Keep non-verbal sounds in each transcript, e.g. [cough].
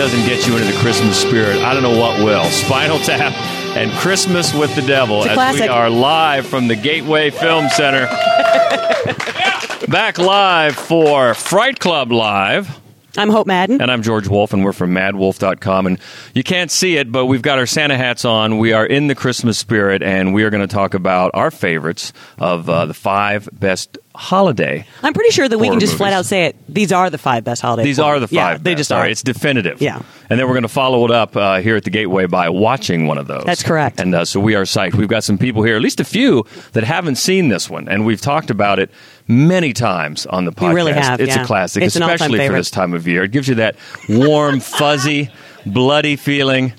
doesn't get you into the Christmas spirit, I don't know what will. Spinal Tap and Christmas with the Devil as we are live from the Gateway Film Center. [laughs] Back live for Fright Club Live. I'm Hope Madden. And I'm George Wolf, and we're from madwolf.com. And you can't see it, but we've got our Santa hats on. We are in the Christmas spirit, and we are going to talk about our favorites of uh, the five best holiday. I'm pretty sure that we can just flat out say it. These are the five best holidays. These are the five. Yeah, they just are. right, It's definitive. Yeah. And then we're going to follow it up uh, here at the Gateway by watching one of those. That's correct. And uh, so we are psyched. We've got some people here, at least a few, that haven't seen this one, and we've talked about it many times on the podcast. Really have, It's yeah. a classic, It's especially for this time of year. It gives you that warm, [laughs] fuzzy, bloody feeling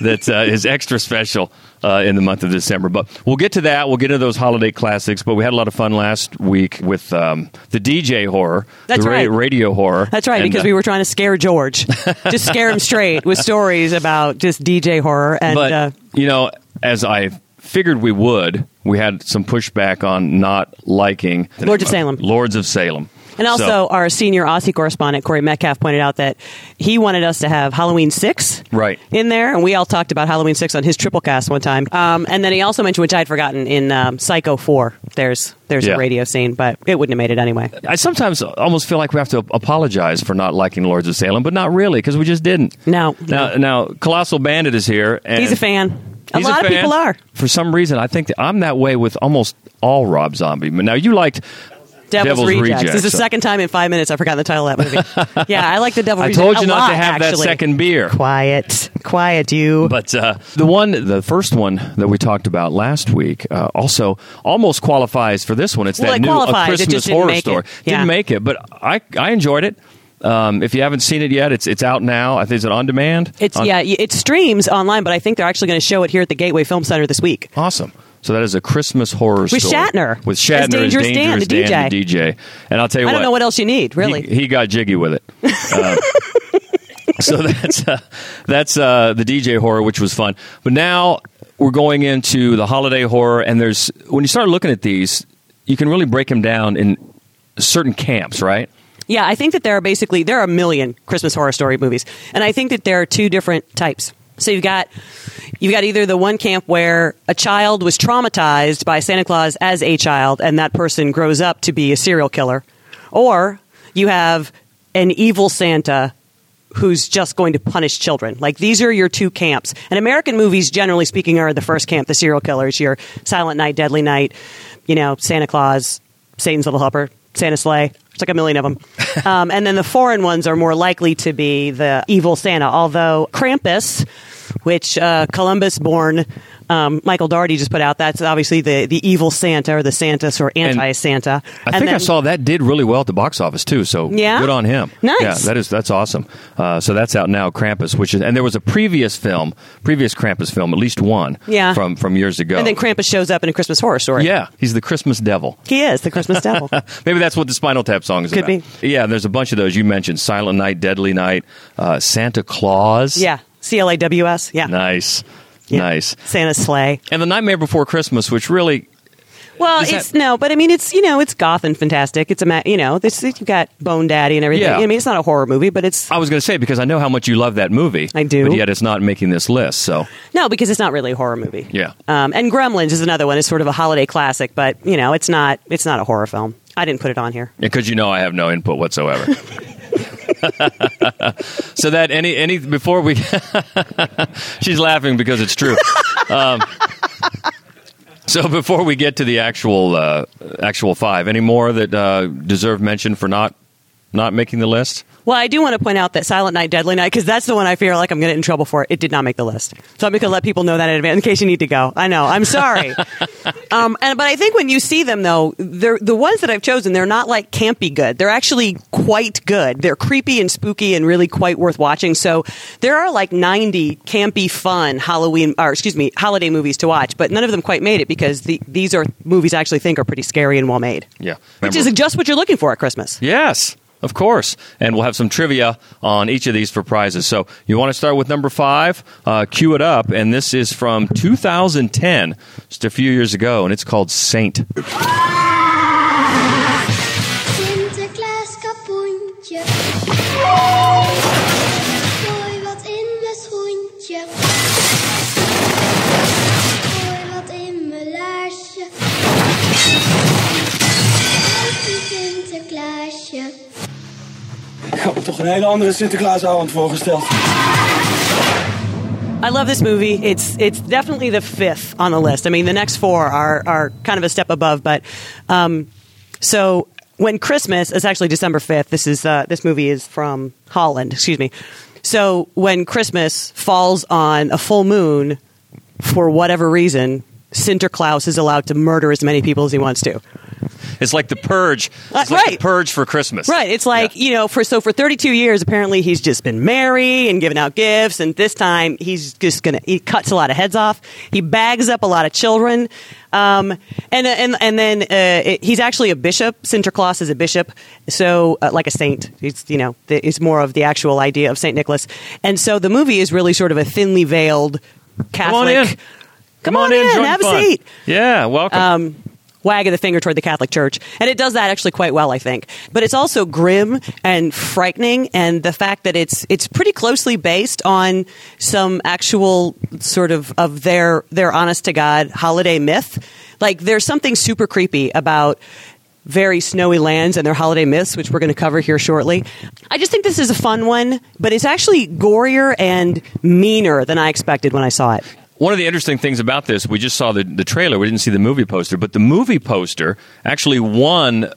that uh, is extra special. Uh, in the month of December, but we'll get to that. We'll get into those holiday classics. But we had a lot of fun last week with um, the DJ horror, That's the ra- right. radio horror. That's right, And, because uh, we were trying to scare George, just scare him straight with stories about just DJ horror and but uh, you know, as I figured we would, we had some pushback on not liking Lords of Salem. Lords of Salem, And also, So- our senior Aussie correspondent Corey Metcalf pointed out that he wanted us to have Halloween six Right. in there, and we all talked about Halloween six on his triple cast one time. Um, and then he also mentioned, which I'd forgotten, in um, Psycho four. There's there's Yeah. a radio scene, but it wouldn't have made it anyway. I sometimes almost feel like we have to apologize for not liking Lords of Salem, but not really because we just didn't. No, Now, now, Colossal Bandit is here. And He's a fan. A he's lot of people are. For some reason, I think that I'm that way with almost all Rob Zombie. But now you liked. Devil's, Devil's Rejects. Rejects, This is the second time in five minutes I've forgotten the title of that movie. [laughs] yeah, I like the Devil's I Rejects. told you a not lot, to have that second beer. Quiet, quiet, you. But uh, the one, the first one that we talked about last week, uh, also almost qualifies for this one. It's Well, that it new A qualifies. Christmas just didn't horror make it. story. Yeah. Didn't make it, but I I enjoyed it. Um, if you haven't seen it yet, it's it's out now. I think is it on demand. It's On- yeah, it streams online, but I think they're actually going to show it here at the Gateway Film Center this week. Awesome. So that is a Christmas horror With story Shatner. With As Shatner as Dangerous Dan, Dangerous the Dan, the DJ. And I'll tell you I what, don't know what else you need, really. he, he got jiggy with it. [laughs] Uh, [laughs] so that's uh, that's uh, the DJ horror, which was fun. But now we're going into the holiday horror, and there's when you start looking at these, you can really break them down in certain camps, right? Yeah, I think that there are basically there are a million Christmas horror story movies, and I think that there are two different types. So you've got you've got either the one camp where a child was traumatized by Santa Claus as a child, and that person grows up to be a serial killer, or you have an evil Santa who's just going to punish children. Like these are your two camps. And American movies, generally speaking, are the first camp, the serial killers, your Silent Night, Deadly Night, you know, Santa Claws, Satan's Little Helper, Santa Slay. There's like a million of them. [laughs] um, and then the foreign ones are more likely to be the evil Santa. Although Krampus, which uh, Columbus born um, Michael Dougherty just put out, that's obviously the, the evil Santa or the Santa or anti Santa. I think I saw that did really well at the box office too. So Yeah? good on him. Nice. Yeah, that is that's awesome. Uh, so that's out now, Krampus, which is and there was a previous film, previous Krampus film, at least one, Yeah. from from years ago. And then Krampus shows up in a Christmas horror story. yeah, he's the Christmas devil. He is the Christmas devil. [laughs] Maybe that's what the Spinal Tap song is Could about. be. Yeah, there's a bunch of those you mentioned: Silent Night, Deadly Night, uh, Santa Claws. Yeah, C L A W S. Yeah, nice, Yeah. nice. Santa's Slay. And the Nightmare Before Christmas, which really Well, Is it's that- no, but I mean, it's you know, it's goth and fantastic. It's a ma- you know, this you've got Bone Daddy and everything. Yeah. I mean, it's not a horror movie, but it's I was going to say because I know how much you love that movie. I do. but yet it's not making this list. So no, because it's not really a horror movie. Yeah. Um, and Gremlins is another one. It's sort of a holiday classic, but you know, it's not it's not a horror film. I didn't put it on here. because you know I have no input whatsoever. [laughs] [laughs] so that any any before we, [laughs] she's laughing because it's true. Um, so before we get to the actual uh, actual five, any more that uh, deserve mention for not not making the list? Well, I do want to point out that Silent Night, Deadly Night, because that's the one I feel like I'm going to get in trouble for. It did not make the list, so I'm going to let people know that in advance in case you need to go. I know, I'm sorry. [laughs] um, and but I think when you see them, though, they're the ones that I've chosen. They're not like campy good. They're actually quite good. They're creepy and spooky and really quite worth watching. So there are like 90 campy, fun Halloween, or excuse me, holiday movies to watch, but none of them quite made it because the, these are movies I actually think are pretty scary and well made. Yeah, Which is just what you're looking for at Christmas. Yes, of course. And we'll have some trivia on each of these for prizes. So you want to start with number five? Uh, cue it up. And this is from 2010, just a few years ago, and it's called Saint. Had toch een hele andere Sinterklaasavond voorgesteld. I love this movie. It's it's definitely the fifth on the list. I mean, the next four are are kind of a step above, but um, so when Christmas is actually December fifth. This is uh, this movie is from Holland. Excuse me. So when Christmas falls on a full moon, for whatever reason, Sinterklaas is allowed to murder as many people as he wants to. It's like the purge. Uh, It's like the purge for Christmas. Right. It's like, Yeah. you know, for so for 32 years, apparently he's just been merry and giving out gifts. And this time he's just going to, he cuts a lot of heads off. He bags up a lot of children. Um, and, and, and then uh, it, he's actually a bishop. Sinterklaas is a bishop. So, uh, like a saint. He's, you know, the, it's more of the actual idea of St. Nicholas. And so the movie is really sort of a thinly veiled Catholic. Come on in. Come on in. Join have the a seat Yeah, welcome. um, wag of the finger toward the Catholic Church. And it does that actually quite well, I think. But it's also grim and frightening, and the fact that it's it's pretty closely based on some actual sort of of their their honest to God holiday myth. Like there's something super creepy about very snowy lands and their holiday myths, which we're going to cover here shortly. I just think this is a fun one, but it's actually gorier and meaner than I expected when I saw it. One of the interesting things about this, we just saw the, the trailer. We didn't see the movie poster, but the movie poster actually won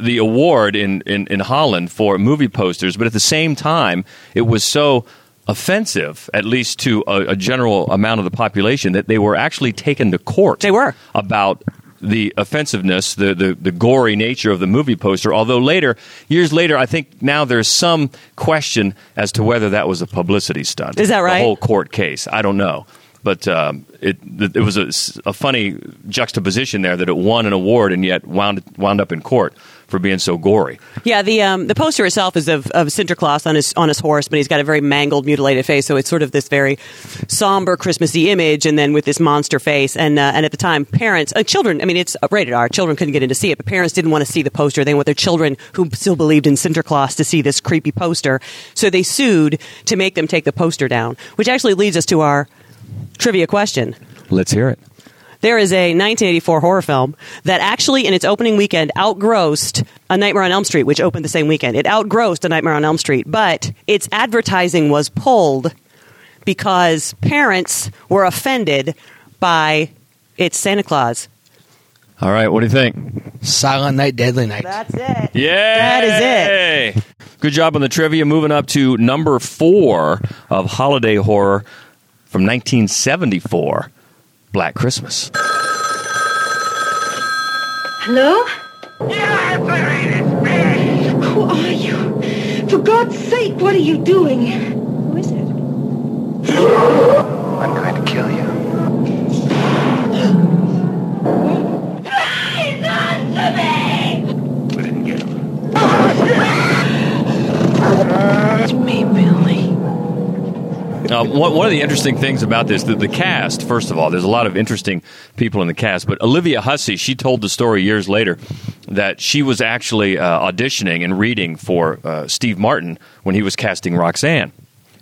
the award in, in, in Holland for movie posters. But at the same time, it was so offensive, at least to a, a general amount of the population, that they were actually taken to court. They were. about the offensiveness, the, the, the gory nature of the movie poster. Although later, years later, I think now there's some question as to whether that was a publicity stunt. Is that right? The whole court case. I don't know. But um, it it was a, a funny juxtaposition there that it won an award and yet wound wound up in court for being so gory. Yeah, the um, the poster itself is of, of Sinterklaas on his on his horse, but he's got a very mangled, mutilated face. So it's sort of this very somber, Christmassy image, and then with this monster face. And uh, and at the time, parents, uh, children, I mean, it's rated R. Children couldn't get in to see it, but parents didn't want to see the poster. They want their children who still believed in Sinterklaas to see this creepy poster. So they sued to make them take the poster down, which actually leads us to our trivia question. Let's hear it. There is a 1984 horror film that actually, in its opening weekend, outgrossed A Nightmare on Elm Street, which opened the same weekend. It outgrossed A Nightmare on Elm Street, but its advertising was pulled because parents were offended by its Santa Claus. All right, what do you think? Silent Night, Deadly Night. That's it. Yeah, That is it. Good job on the trivia. Moving up to number four of holiday horror from 1974, Black Christmas. Hello? Who are you? For God's sake, what are you doing? Who is it? Uh, one, one of the interesting things about this, the, the cast, first of all, there's a lot of interesting people in the cast, but Olivia Hussey, she told the story years later that she was actually uh, auditioning and reading for uh, Steve Martin when he was casting Roxanne.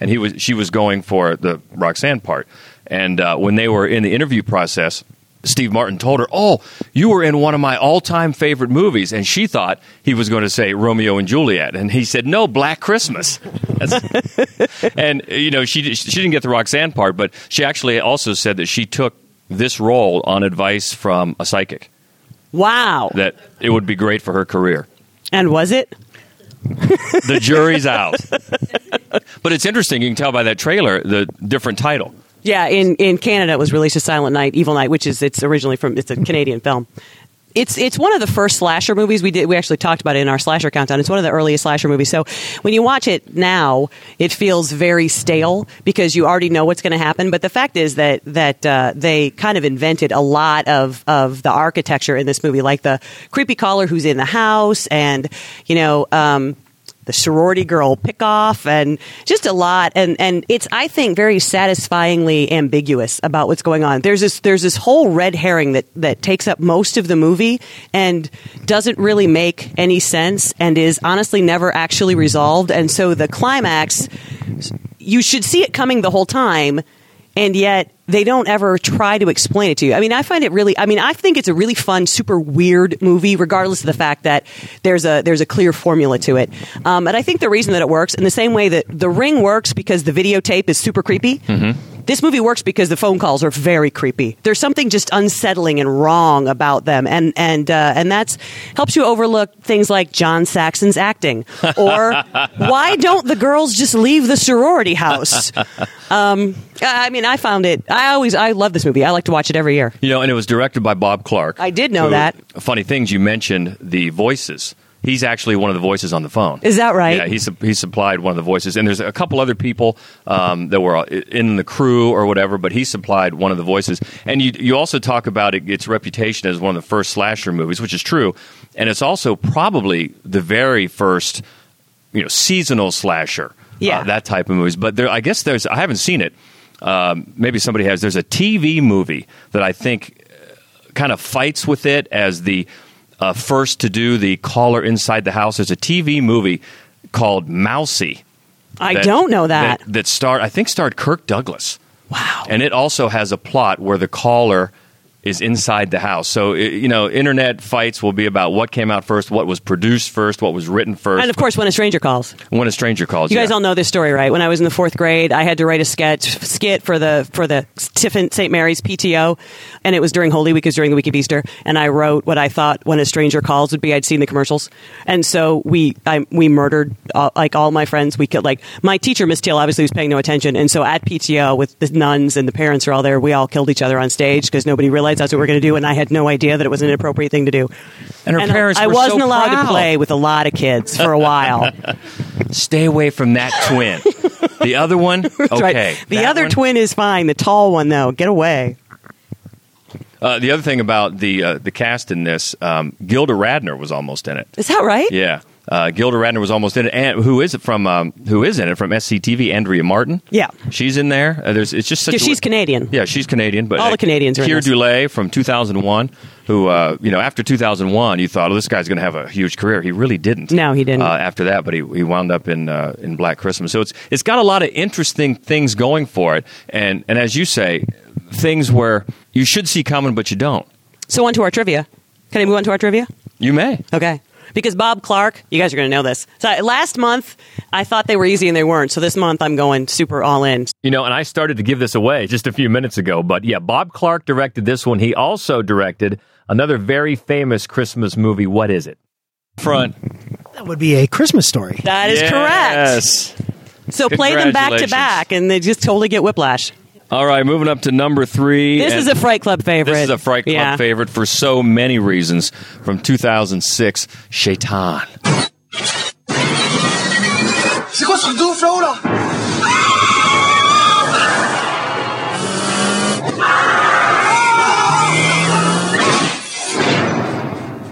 And he was, she was going for the Roxanne part. And uh, when they were in the interview process, Steve Martin told her, "Oh, you were in one of my all-time favorite movies," and she thought he was going to say Romeo and Juliet, and he said, "No, Black Christmas." [laughs] And you know, she she didn't get the Roxanne part, but she actually also said that she took this role on advice from a psychic Wow. that it would be great for her career. And was it? The jury's out. but it's interesting. You can tell by that trailer the different title. Yeah, in, in Canada it was released as Silent Night, Evil Night, which is it's originally from it's a Canadian film. It's it's one of the first slasher movies we did. We actually talked about it in our slasher countdown. It's one of the earliest slasher movies. So when you watch it now, it feels very stale because you already know what's going to happen. But the fact is that that uh, they kind of invented a lot of of the architecture in this movie, like the creepy caller who's in the house, and you know. Um, the sorority girl pick off and just a lot and and it's I think very satisfyingly ambiguous about what's going on. There's this there's this whole red herring that that takes up most of the movie and doesn't really make any sense and is honestly never actually resolved and so the climax you should see it coming the whole time and yet they don't ever try to explain it to you. I mean, I find it really. I mean, I think it's a really fun, super weird movie, regardless of the fact that there's a there's a clear formula to it. Um, and I think the reason that it works, in the same way that The Ring works because the videotape is super creepy. This movie works because the phone calls are very creepy. There's something just unsettling and wrong about them, and and uh, and that's helps you overlook things like John Saxon's acting, or [laughs] why don't the girls just leave the sorority house? [laughs] Um, I mean, I found it. I always I love this movie. I like to watch it every year. You know, and it was directed by Bob Clark. I did know who- that. Funny things, you mentioned the voices. He's actually one of the voices on the phone. Is that right? Yeah, he, sup- he supplied one of the voices. And there's a couple other people um, that were in the crew or whatever, but he supplied one of the voices. And you, you also talk about it, its reputation as one of the first slasher movies, which is true. And it's also probably the very first you know seasonal slasher. Yeah. uh, that type of movies. But there, I guess there's. I haven't seen it. Um, maybe somebody has. There's a TV movie that I think kind of fights with it as the uh, first to do the caller inside the house. There's a TV movie called Mousey. I don't know that. That, that starred, I think, starred Kirk Douglas. Wow. And it also has a plot where the caller is inside the house. So, you know, internet fights will be about what came out first, what was produced first, what was written first. And of course, when a stranger calls. when a stranger calls. You guys yeah. all know this story, right? When I was in the fourth grade, I had to write a sketch skit for the for the Tiffin St. Mary's PTO, and it was during Holy Week, it was during the week of Easter, and I wrote what I thought when a stranger calls would be. I'd seen the commercials, and so we I, we murdered uh, like all my friends. We killed like my teacher, Miss Teal, obviously was paying no attention, and so at PTO with the nuns and the parents are all there. We all killed each other on stage because nobody realized that's what we are going to do, and I had no idea that it was an inappropriate thing to do. And her And parents I were wasn't so allowed proud. to play with a lot of kids for a while. [laughs] Stay away from that twin. the other one, [laughs] okay. Right. The That other one- twin is fine. The tall one, though, get away. Uh, the other thing about the uh, the cast in this, um, Gilda Radner was almost in it. Is that right? Yeah, uh, Gilda Radner was almost in it. And who is it from? Um, who is in it from SCTV? Andrea Martin. Yeah. she's in there. Uh, there's it's just such. A- she's Canadian. Yeah, she's Canadian. But All uh, the Canadians are in Keir from 2001, who uh, you know after 2001, you thought, oh, this guy's going to have a huge career. He really didn't. No, he didn't. Uh, after that, but he, he wound up in uh, in Black Christmas. So it's it's got a lot of interesting things going for it, and and as you say, things where you should see coming, but you don't. So on to our trivia. Can I move on to our trivia? You may. Okay. Because Bob Clark, you guys are going to know this. So last month, I thought they were easy and they weren't. So this month, I'm going super all in. You know, and I started to give this away just a few minutes ago, but yeah, Bob Clark directed this one. He also directed another very famous Christmas movie. What is it? Front. That would be a Christmas story. That is correct. Yes. So play them back to back and they just totally get whiplash. All right, moving up to number three. This is a Fright Club favorite. This is a Fright Club Yeah. favorite for so many reasons. From 2006, Sheitan. C'est quoi ce truc de ouf là-haut là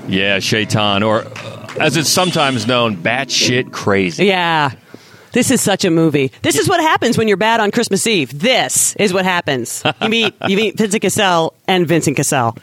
Yeah, Sheitan, or uh, as it's sometimes known, batshit crazy. Yeah. This is such a movie. This is what happens when you're bad on Christmas Eve. This is what happens. You meet you meet Vincent Cassel and Vincent Cassel.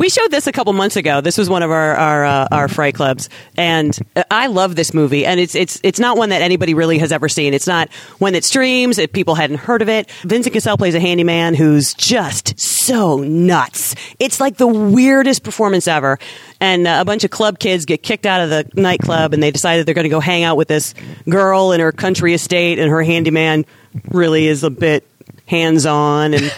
We showed this a couple months ago. This was one of our our, uh, our Fright Clubs, and uh, I love this movie. And it's it's it's not one that anybody really has ever seen. It's not one that streams. If people hadn't heard of it, Vincent Cassel plays a handyman who's just so nuts. It's like the weirdest performance ever. And uh, a bunch of club kids get kicked out of the nightclub, and they decide that they're going to go hang out with this girl in her country estate, and her handyman really is a bit hands on and [laughs]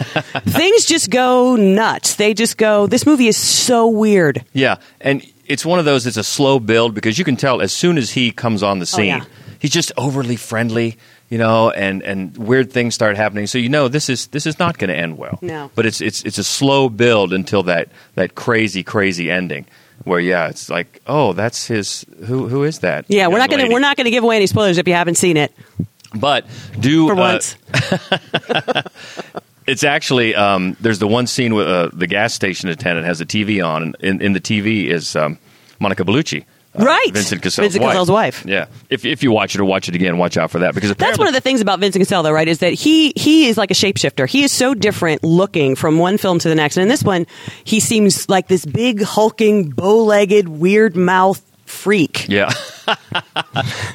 things just go nuts. They just go, this movie is so weird. Yeah, and it's one of those. It's a slow build because you can tell as soon as he comes on the oh, scene, Oh, yeah. he's just overly friendly, you know, and and weird things start happening. So you know this is this is not going to end well. No. but it's it's it's a slow build until that that crazy crazy ending where yeah, it's like oh that's his who who is that? Yeah, we're not going to lady? we're not going to give away any spoilers if you haven't seen it But do for uh, once. [laughs] It's actually um, there's the one scene with uh, the gas station attendant has a TV on, and in, in the TV is um, Monica Bellucci uh, Right. Vincent Cassel's Vincent wife. Cassel's wife. Yeah. If if you watch it or watch it again, watch out for that because That's one of the things about Vincent Cassel, though, right? Is that he he is like a shapeshifter. He is so different looking from one film to the next. And in this one, he seems like this big, hulking, bow-legged, weird mouth freak. Yeah. [laughs] that,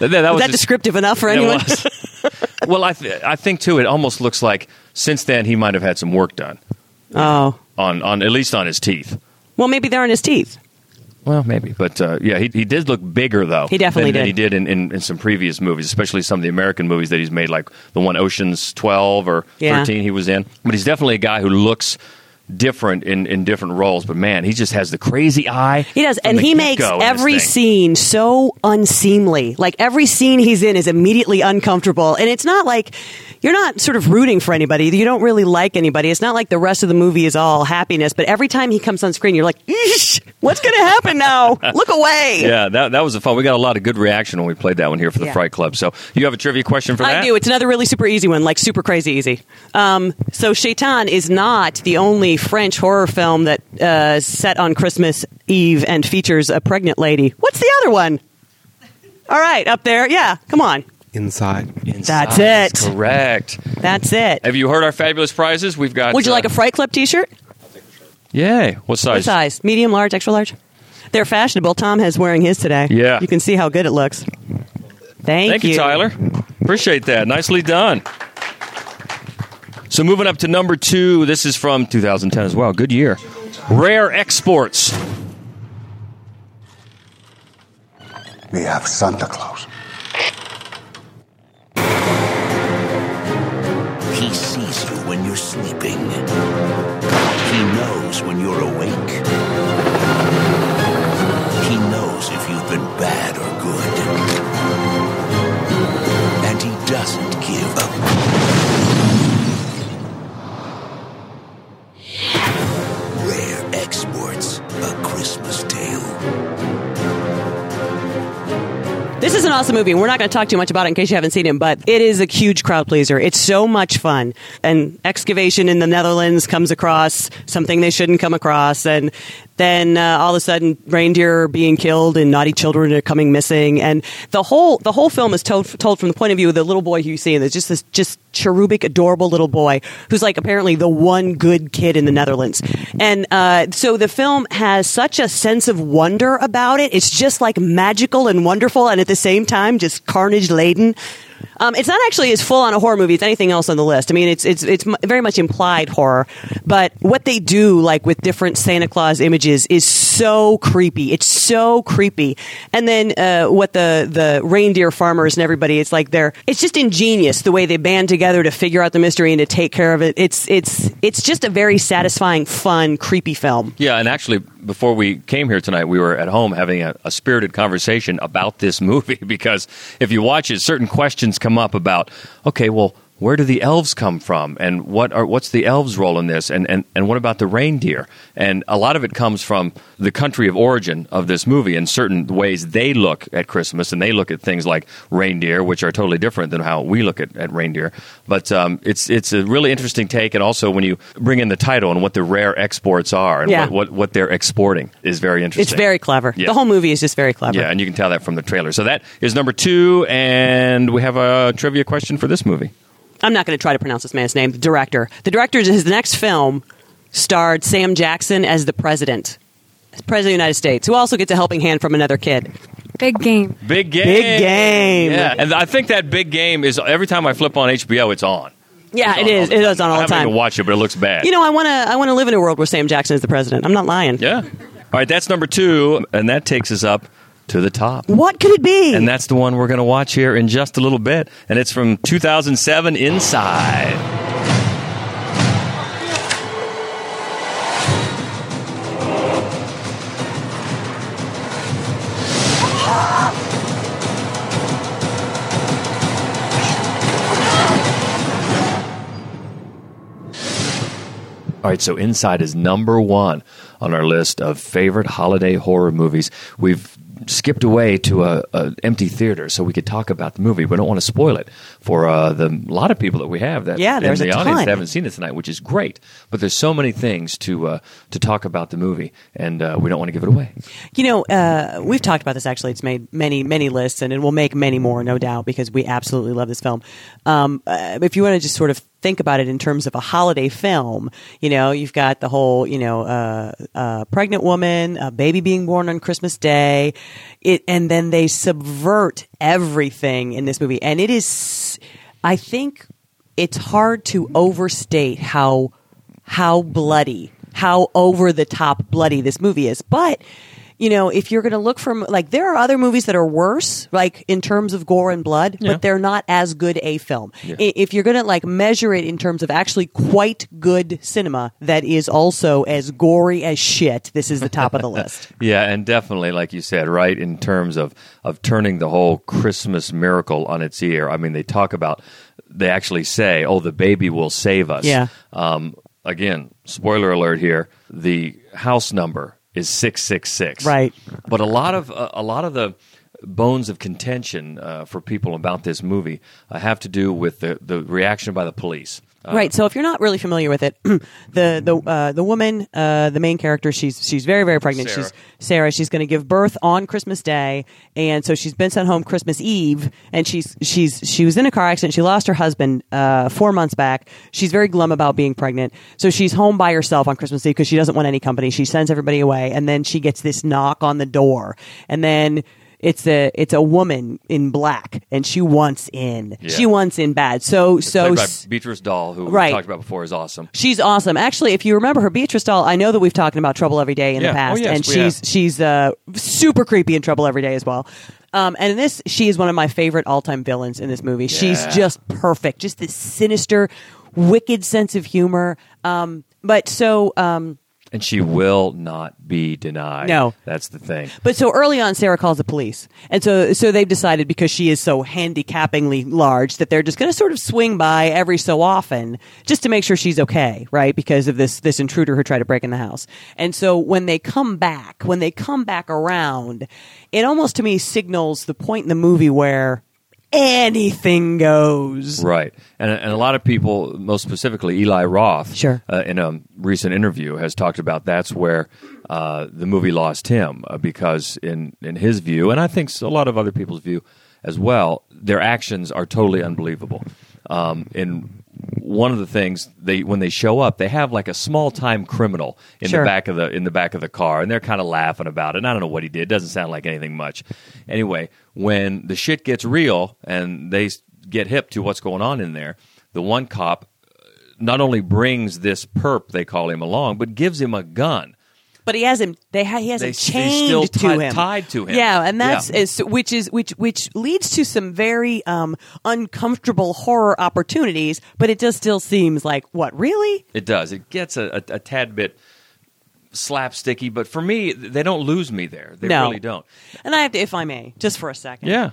that Is was that just- descriptive enough for anyone? [laughs] well, I th- I think too. It almost looks like since then he might have had some work done oh, on on at least on his teeth. well, maybe they're on his teeth. Well, maybe, but uh, yeah, he, he did look bigger though. He definitely than, than did. he did in, in, in some previous movies, especially some of the American movies that he's made, like the one Ocean's Twelve or Yeah. Thirteen. He was in, but he's definitely a guy who looks different in, in different roles. But man, he just has the crazy eye. He does, and he makes get-go in this every scene so unseemly. Like every scene he's in is immediately uncomfortable, and it's not like you're not sort of rooting for anybody. You don't really like anybody. It's not like the rest of the movie is all happiness. But every time he comes on screen, you're like, "What's going to happen now? Look away!" [laughs] Yeah, that, that was a fun. We got a lot of good reaction when we played that one here for the Yeah. Fright Club. So you have a trivia question for that? I do. It's another really super easy one, like super crazy easy. Um, so Sheitan is not the only French horror film that uh, set on Christmas Eve and features a pregnant lady. What's the other one? All right, up there. Yeah, come on. Inside. Inside That's is it. Correct. That's it. Have you heard our fabulous prizes? We've got. Would you uh, like a Fright Club T-shirt? Yay! What size? What size? Medium, large, extra large. They're fashionable. Tom has wearing his today. Yeah. you can see how good it looks. Thank, Thank you, Tyler. Appreciate that. Nicely done. So moving up to number two, this is from 2010 as well. Good year. Rare exports. We have Santa Claus. He sees you when you're sleeping. He knows when you're awake. An awesome movie, we're not going to talk too much about it in case you haven't seen it, but it is a huge crowd pleaser. It's so much fun. An excavation in the Netherlands comes across something they shouldn't come across, and then uh, all of a sudden reindeer are being killed and naughty children are coming missing, and the whole the whole film is told told from the point of view of the little boy who you see, and just this just cherubic, adorable little boy who's like apparently the one good kid in the Netherlands, and uh, so the film has such a sense of wonder about it. It's just like magical and wonderful, and at the same time, just carnage laden. Um, it's not actually as full on a horror movie as anything else on the list. I mean, it's it's it's very much implied horror, but what they do, like with different Santa Claus images, is so creepy. It's so creepy. And then uh, what the the reindeer farmers and everybody, it's like they're it's just ingenious the way they band together to figure out the mystery and to take care of it. It's it's it's just a very satisfying, fun, creepy film. Yeah, and actually, before we came here tonight, we were at home having a, a spirited conversation about this [laughs] movie because if you watch it, certain questions come up about, okay, well, where do the elves come from, and what are what's the elves' role in this, and, and and what about the reindeer? And a lot of it comes from the country of origin of this movie, and certain ways they look at Christmas, and they look at things like reindeer, which are totally different than how we look at, at reindeer. But um, it's it's a really interesting take, and also when you bring in the title and what the rare exports are, and Yeah. what, what what they're exporting is very interesting. It's very clever. Yeah. The whole movie is just very clever. Yeah, and you can tell that from the trailer. So that is number two, and we have a trivia question for this movie. I'm not going to try to pronounce this man's name. The director. The director, his next film starred Sam Jackson as the president, president of the United States, who also gets a helping hand from another kid. Big game. Big game. Big game. Yeah, and I think that big game is every time I flip on HBO, it's on. Yeah, It's it on all is. the It time. is on I the haven't time. even watched it, but it looks bad. You know, I want to. I want to live in a world where Sam Jackson is the president. I'm not lying. yeah. All right, that's number two, and that takes us up to the top. What could it be? And that's the one we're going to watch here in just a little bit, and it's from 2007, Inside. All right, so Inside is number one on our list of favorite holiday horror movies. We've skipped away to a, a empty theater so we could talk about the movie. We don't want to spoil it for uh, the lot of people that we have that Yeah, in the a audience ton. that haven't seen it tonight, which is great. But there's so many things to uh, to talk about the movie, and uh, we don't want to give it away. You know, uh, we've talked about this actually. It's made many, many lists, and it will make many more, no doubt, because we absolutely love this film. Um, uh, if you want to just sort of think about it in terms of a holiday film, you know, you've got the whole, you know, uh, uh, pregnant woman, a baby being born on Christmas Day, it, and then they subvert everything in this movie, and it is, I think, it's hard to overstate how how bloody, how over the top bloody this movie is. But you know, if you're going to look for like there are other movies that are worse, like in terms of gore and blood, Yeah. but they're not as good a film. Yeah. If you're going to like measure it in terms of actually quite good cinema that is also as gory as shit, this is the top of the [laughs] list. Yeah, and definitely, like you said, right in terms of of turning the whole Christmas miracle on its ear. I mean, they talk about, they actually say, "Oh, the baby will save us." Yeah. Um, again, spoiler alert here: the house number is six six six. Right. But a lot of uh, a lot of the bones of contention uh, for people about this movie uh, have to do with the the reaction by the police. Uh, right. So if you're not really familiar with it, [clears throat] the the uh, the woman, uh, the main character, she's she's very very pregnant. Sarah. She's Sarah. She's going to give birth on Christmas Day, and so she's been sent home Christmas Eve, and she's she's she was in a car accident. She lost her husband uh, four months back. She's very glum about being pregnant, so she's home by herself on Christmas Eve because she doesn't want any company. She sends everybody away, and then she gets this knock on the door, and then. It's a it's a woman in black, and she wants in. Yeah. She wants in bad. So so by Beatrice Dalle, who Right. we talked about before, is awesome. She's awesome. Actually, if you remember her, Beatrice Dalle, I know that we've talked about Trouble Every Day in Yeah. the past, Oh, yes, and she's have. she's uh, super creepy in Trouble Every Day as well. Um, and in this, she is one of my favorite all time villains in this movie. She's just perfect, just this sinister, wicked sense of humor. Um, but so. Um, And she will not be denied. No. That's the thing. But so early on, Sarah calls the police, and so so they've decided because she is so handicappingly large that they're just going to sort of swing by every so often just to make sure she's okay, right? Because of this this intruder who tried to break in the house. And so when they come back, when they come back around, it almost to me signals the point in the movie where anything goes. Right. And, and a lot of people, most specifically Eli Roth, Sure. uh, in a recent interview, has talked about that's where uh, the movie lost him uh, because, in, in his view, and I think a lot of other people's view as well, their actions are totally unbelievable. Um, in one of the things they when they show up, they have like a small time criminal in Sure. the back of the in the back of the car, and they're kind of laughing about it. And I don't know what he did; it doesn't sound like anything much. Anyway, when the shit gets real and they get hip to what's going on in there, the one cop uh, not only brings this perp they call him along, but gives him a gun. But he has him. They ha- he has They- him chained still to tied- him, tied to him. Yeah, and that's Yeah. is which is which which leads to some very um, uncomfortable horror opportunities. But it just still seems like what really? It does. It gets a, a, a tad bit slapsticky, but for me, they don't lose me there. They No. really don't. And I have to, if I may, just for a second. Yeah.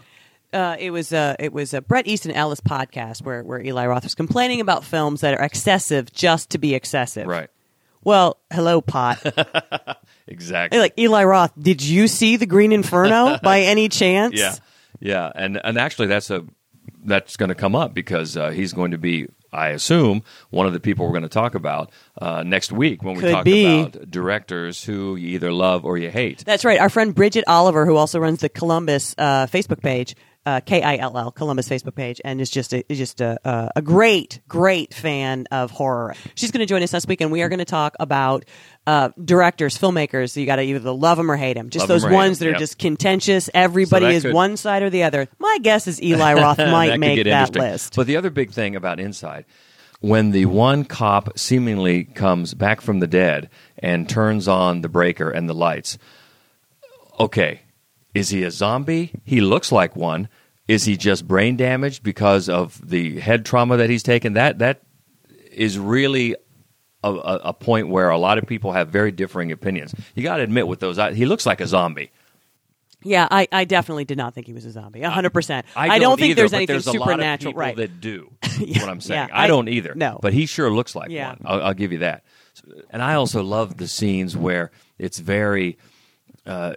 Uh, it was uh, it was a Bret Easton Ellis podcast where where Eli Roth was complaining about films that are excessive just to be excessive. Right. Well, hello, pot. [laughs] Exactly. Like Eli Roth, did you see the Green Inferno [laughs] by any chance? Yeah, yeah, and and actually, that's a that's going to come up because uh, he's going to be, I assume, one of the people we're going to talk about uh, next week when we Could talk be. about directors who you either love or you hate. That's right. Our friend Bridget Oliver, who also runs the Columbus uh, Facebook page, uh, K I L L Columbus Facebook page, and is just a, is just a, a, a great, great fan of horror. She's going to join us next week, and we are going to talk about uh, directors, filmmakers. You got to either love them or hate them. Just Love those ones hate ones 'em, that are yep. just contentious. Everybody is could- one side or the other. My guess is Eli [laughs] Roth might could make that list. But the other big thing about Inside, when the one cop seemingly comes back from the dead and turns on the breaker and the lights, okay, is he a zombie? He looks like one. Is he just brain damaged because of the head trauma that he's taken? That that is really a, a, a point where a lot of people have very differing opinions. You got to admit, with those, eyes, he looks like a zombie. yeah, I, I definitely did not think he was a zombie. hundred percent. I don't, think either, there's anything there's supernatural. right. that do. [laughs] Yeah, what I'm saying. yeah, I, I- don't either. no. but he sure looks like Yeah. one. I'll, I'll give you that. And I also love the scenes where it's very. Uh,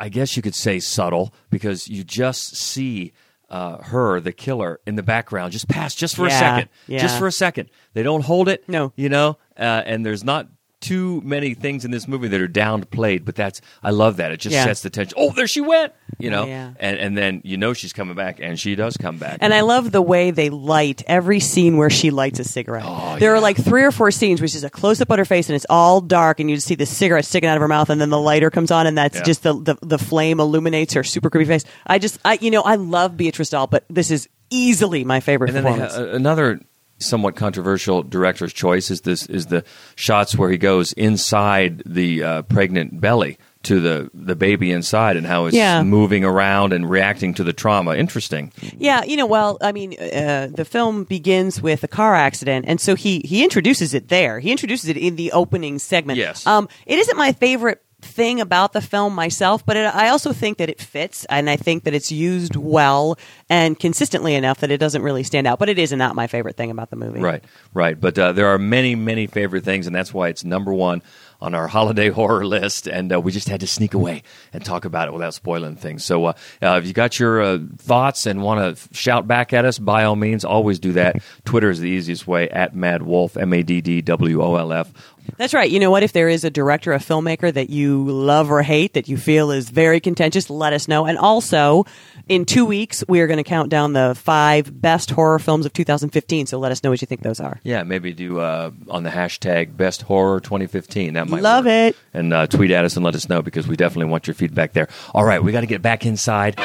I guess you could say subtle because you just see uh, her, the killer, in the background, just pass just for a second, yeah. just for a second. They don't hold it, No. you know, uh, and there's not too many things in this movie that are downplayed, but that's I love that. It just Yeah. sets the tension. Oh, there she went, you know, Yeah. and and then you know she's coming back, and she does come back. And I love the way they light every scene where she lights a cigarette. Oh, there are like three or four scenes which is a close up on her face and it's all dark and you just see the cigarette sticking out of her mouth and then the lighter comes on and that's Yeah. just the, the the flame illuminates her super creepy face. I just I you know I love Beatrice Dalle, but this is easily my favorite And then they performance. ha- another somewhat controversial director's choice is this is the shots where he goes inside the uh, pregnant belly to the the baby inside and how it's Yeah. moving around and reacting to the trauma. Interesting. Yeah, you know, well, I mean, uh, the film begins with a car accident, and so he he introduces it there. He introduces it in the opening segment. Yes. Um, it isn't my favorite thing about the film myself, but it, I also think that it fits, and I think that it's used well and consistently enough that it doesn't really stand out. But it is not my favorite thing about the movie. Right, right. But uh, there are many, many favorite things, and that's why it's number one on our holiday [laughs] horror list. And uh, we just had to sneak away and talk about it without spoiling things. So uh, uh, if you got your uh, thoughts and want to shout back at us, by all means, always do that. Twitter is the easiest way at Mad Wolf, M A D D W O L F. That's right. You know what? If there is a director, a filmmaker that you love or hate that you feel is very contentious, let us know. And also, in two weeks, we are going to count down the five best horror films of 2015. So let us know what you think those are. Yeah, maybe do uh, on the hashtag Best Horror 2015. That might Love work. it. And uh, tweet at us and let us know because we definitely want your feedback there. All right, we got to get back inside.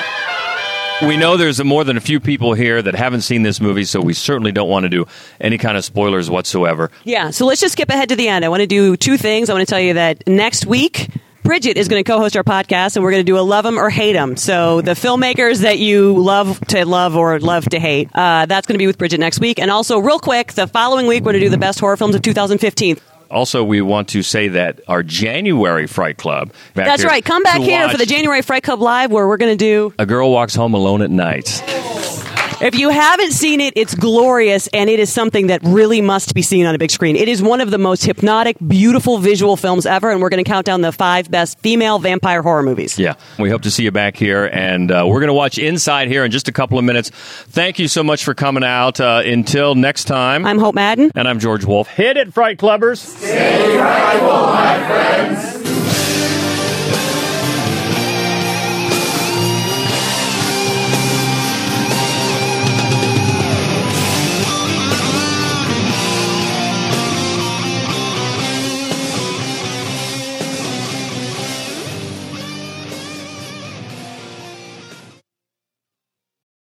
We know there's more than a few people here that haven't seen this movie, so we certainly don't want to do any kind of spoilers whatsoever. Yeah. So let's just skip ahead to the end. I want to do two things. I want to tell you that next week, Bridget is going to co-host our podcast, and we're going to do a love them or hate them. So the filmmakers that you love to love or love to hate, uh, that's going to be with Bridget next week. And also, real quick, the following week we're going to do the best horror films of 2015. Also, we want to say that our January Fright Club. That's right. Come back here for the January Fright Club Live, where we're going to do. A Girl Walks Home Alone at Night. If you haven't seen it, it's glorious, and it is something that really must be seen on a big screen. It is one of the most hypnotic, beautiful visual films ever, and we're going to count down the five best female vampire horror movies. Yeah, we hope to see you back here, and uh, we're going to watch Inside here in just a couple of minutes. Thank you so much for coming out. Uh, until next time, I'm Hope Madden. and I'm George Wolf. Hit it, Fright Clubbers! Stay frightful, my friends.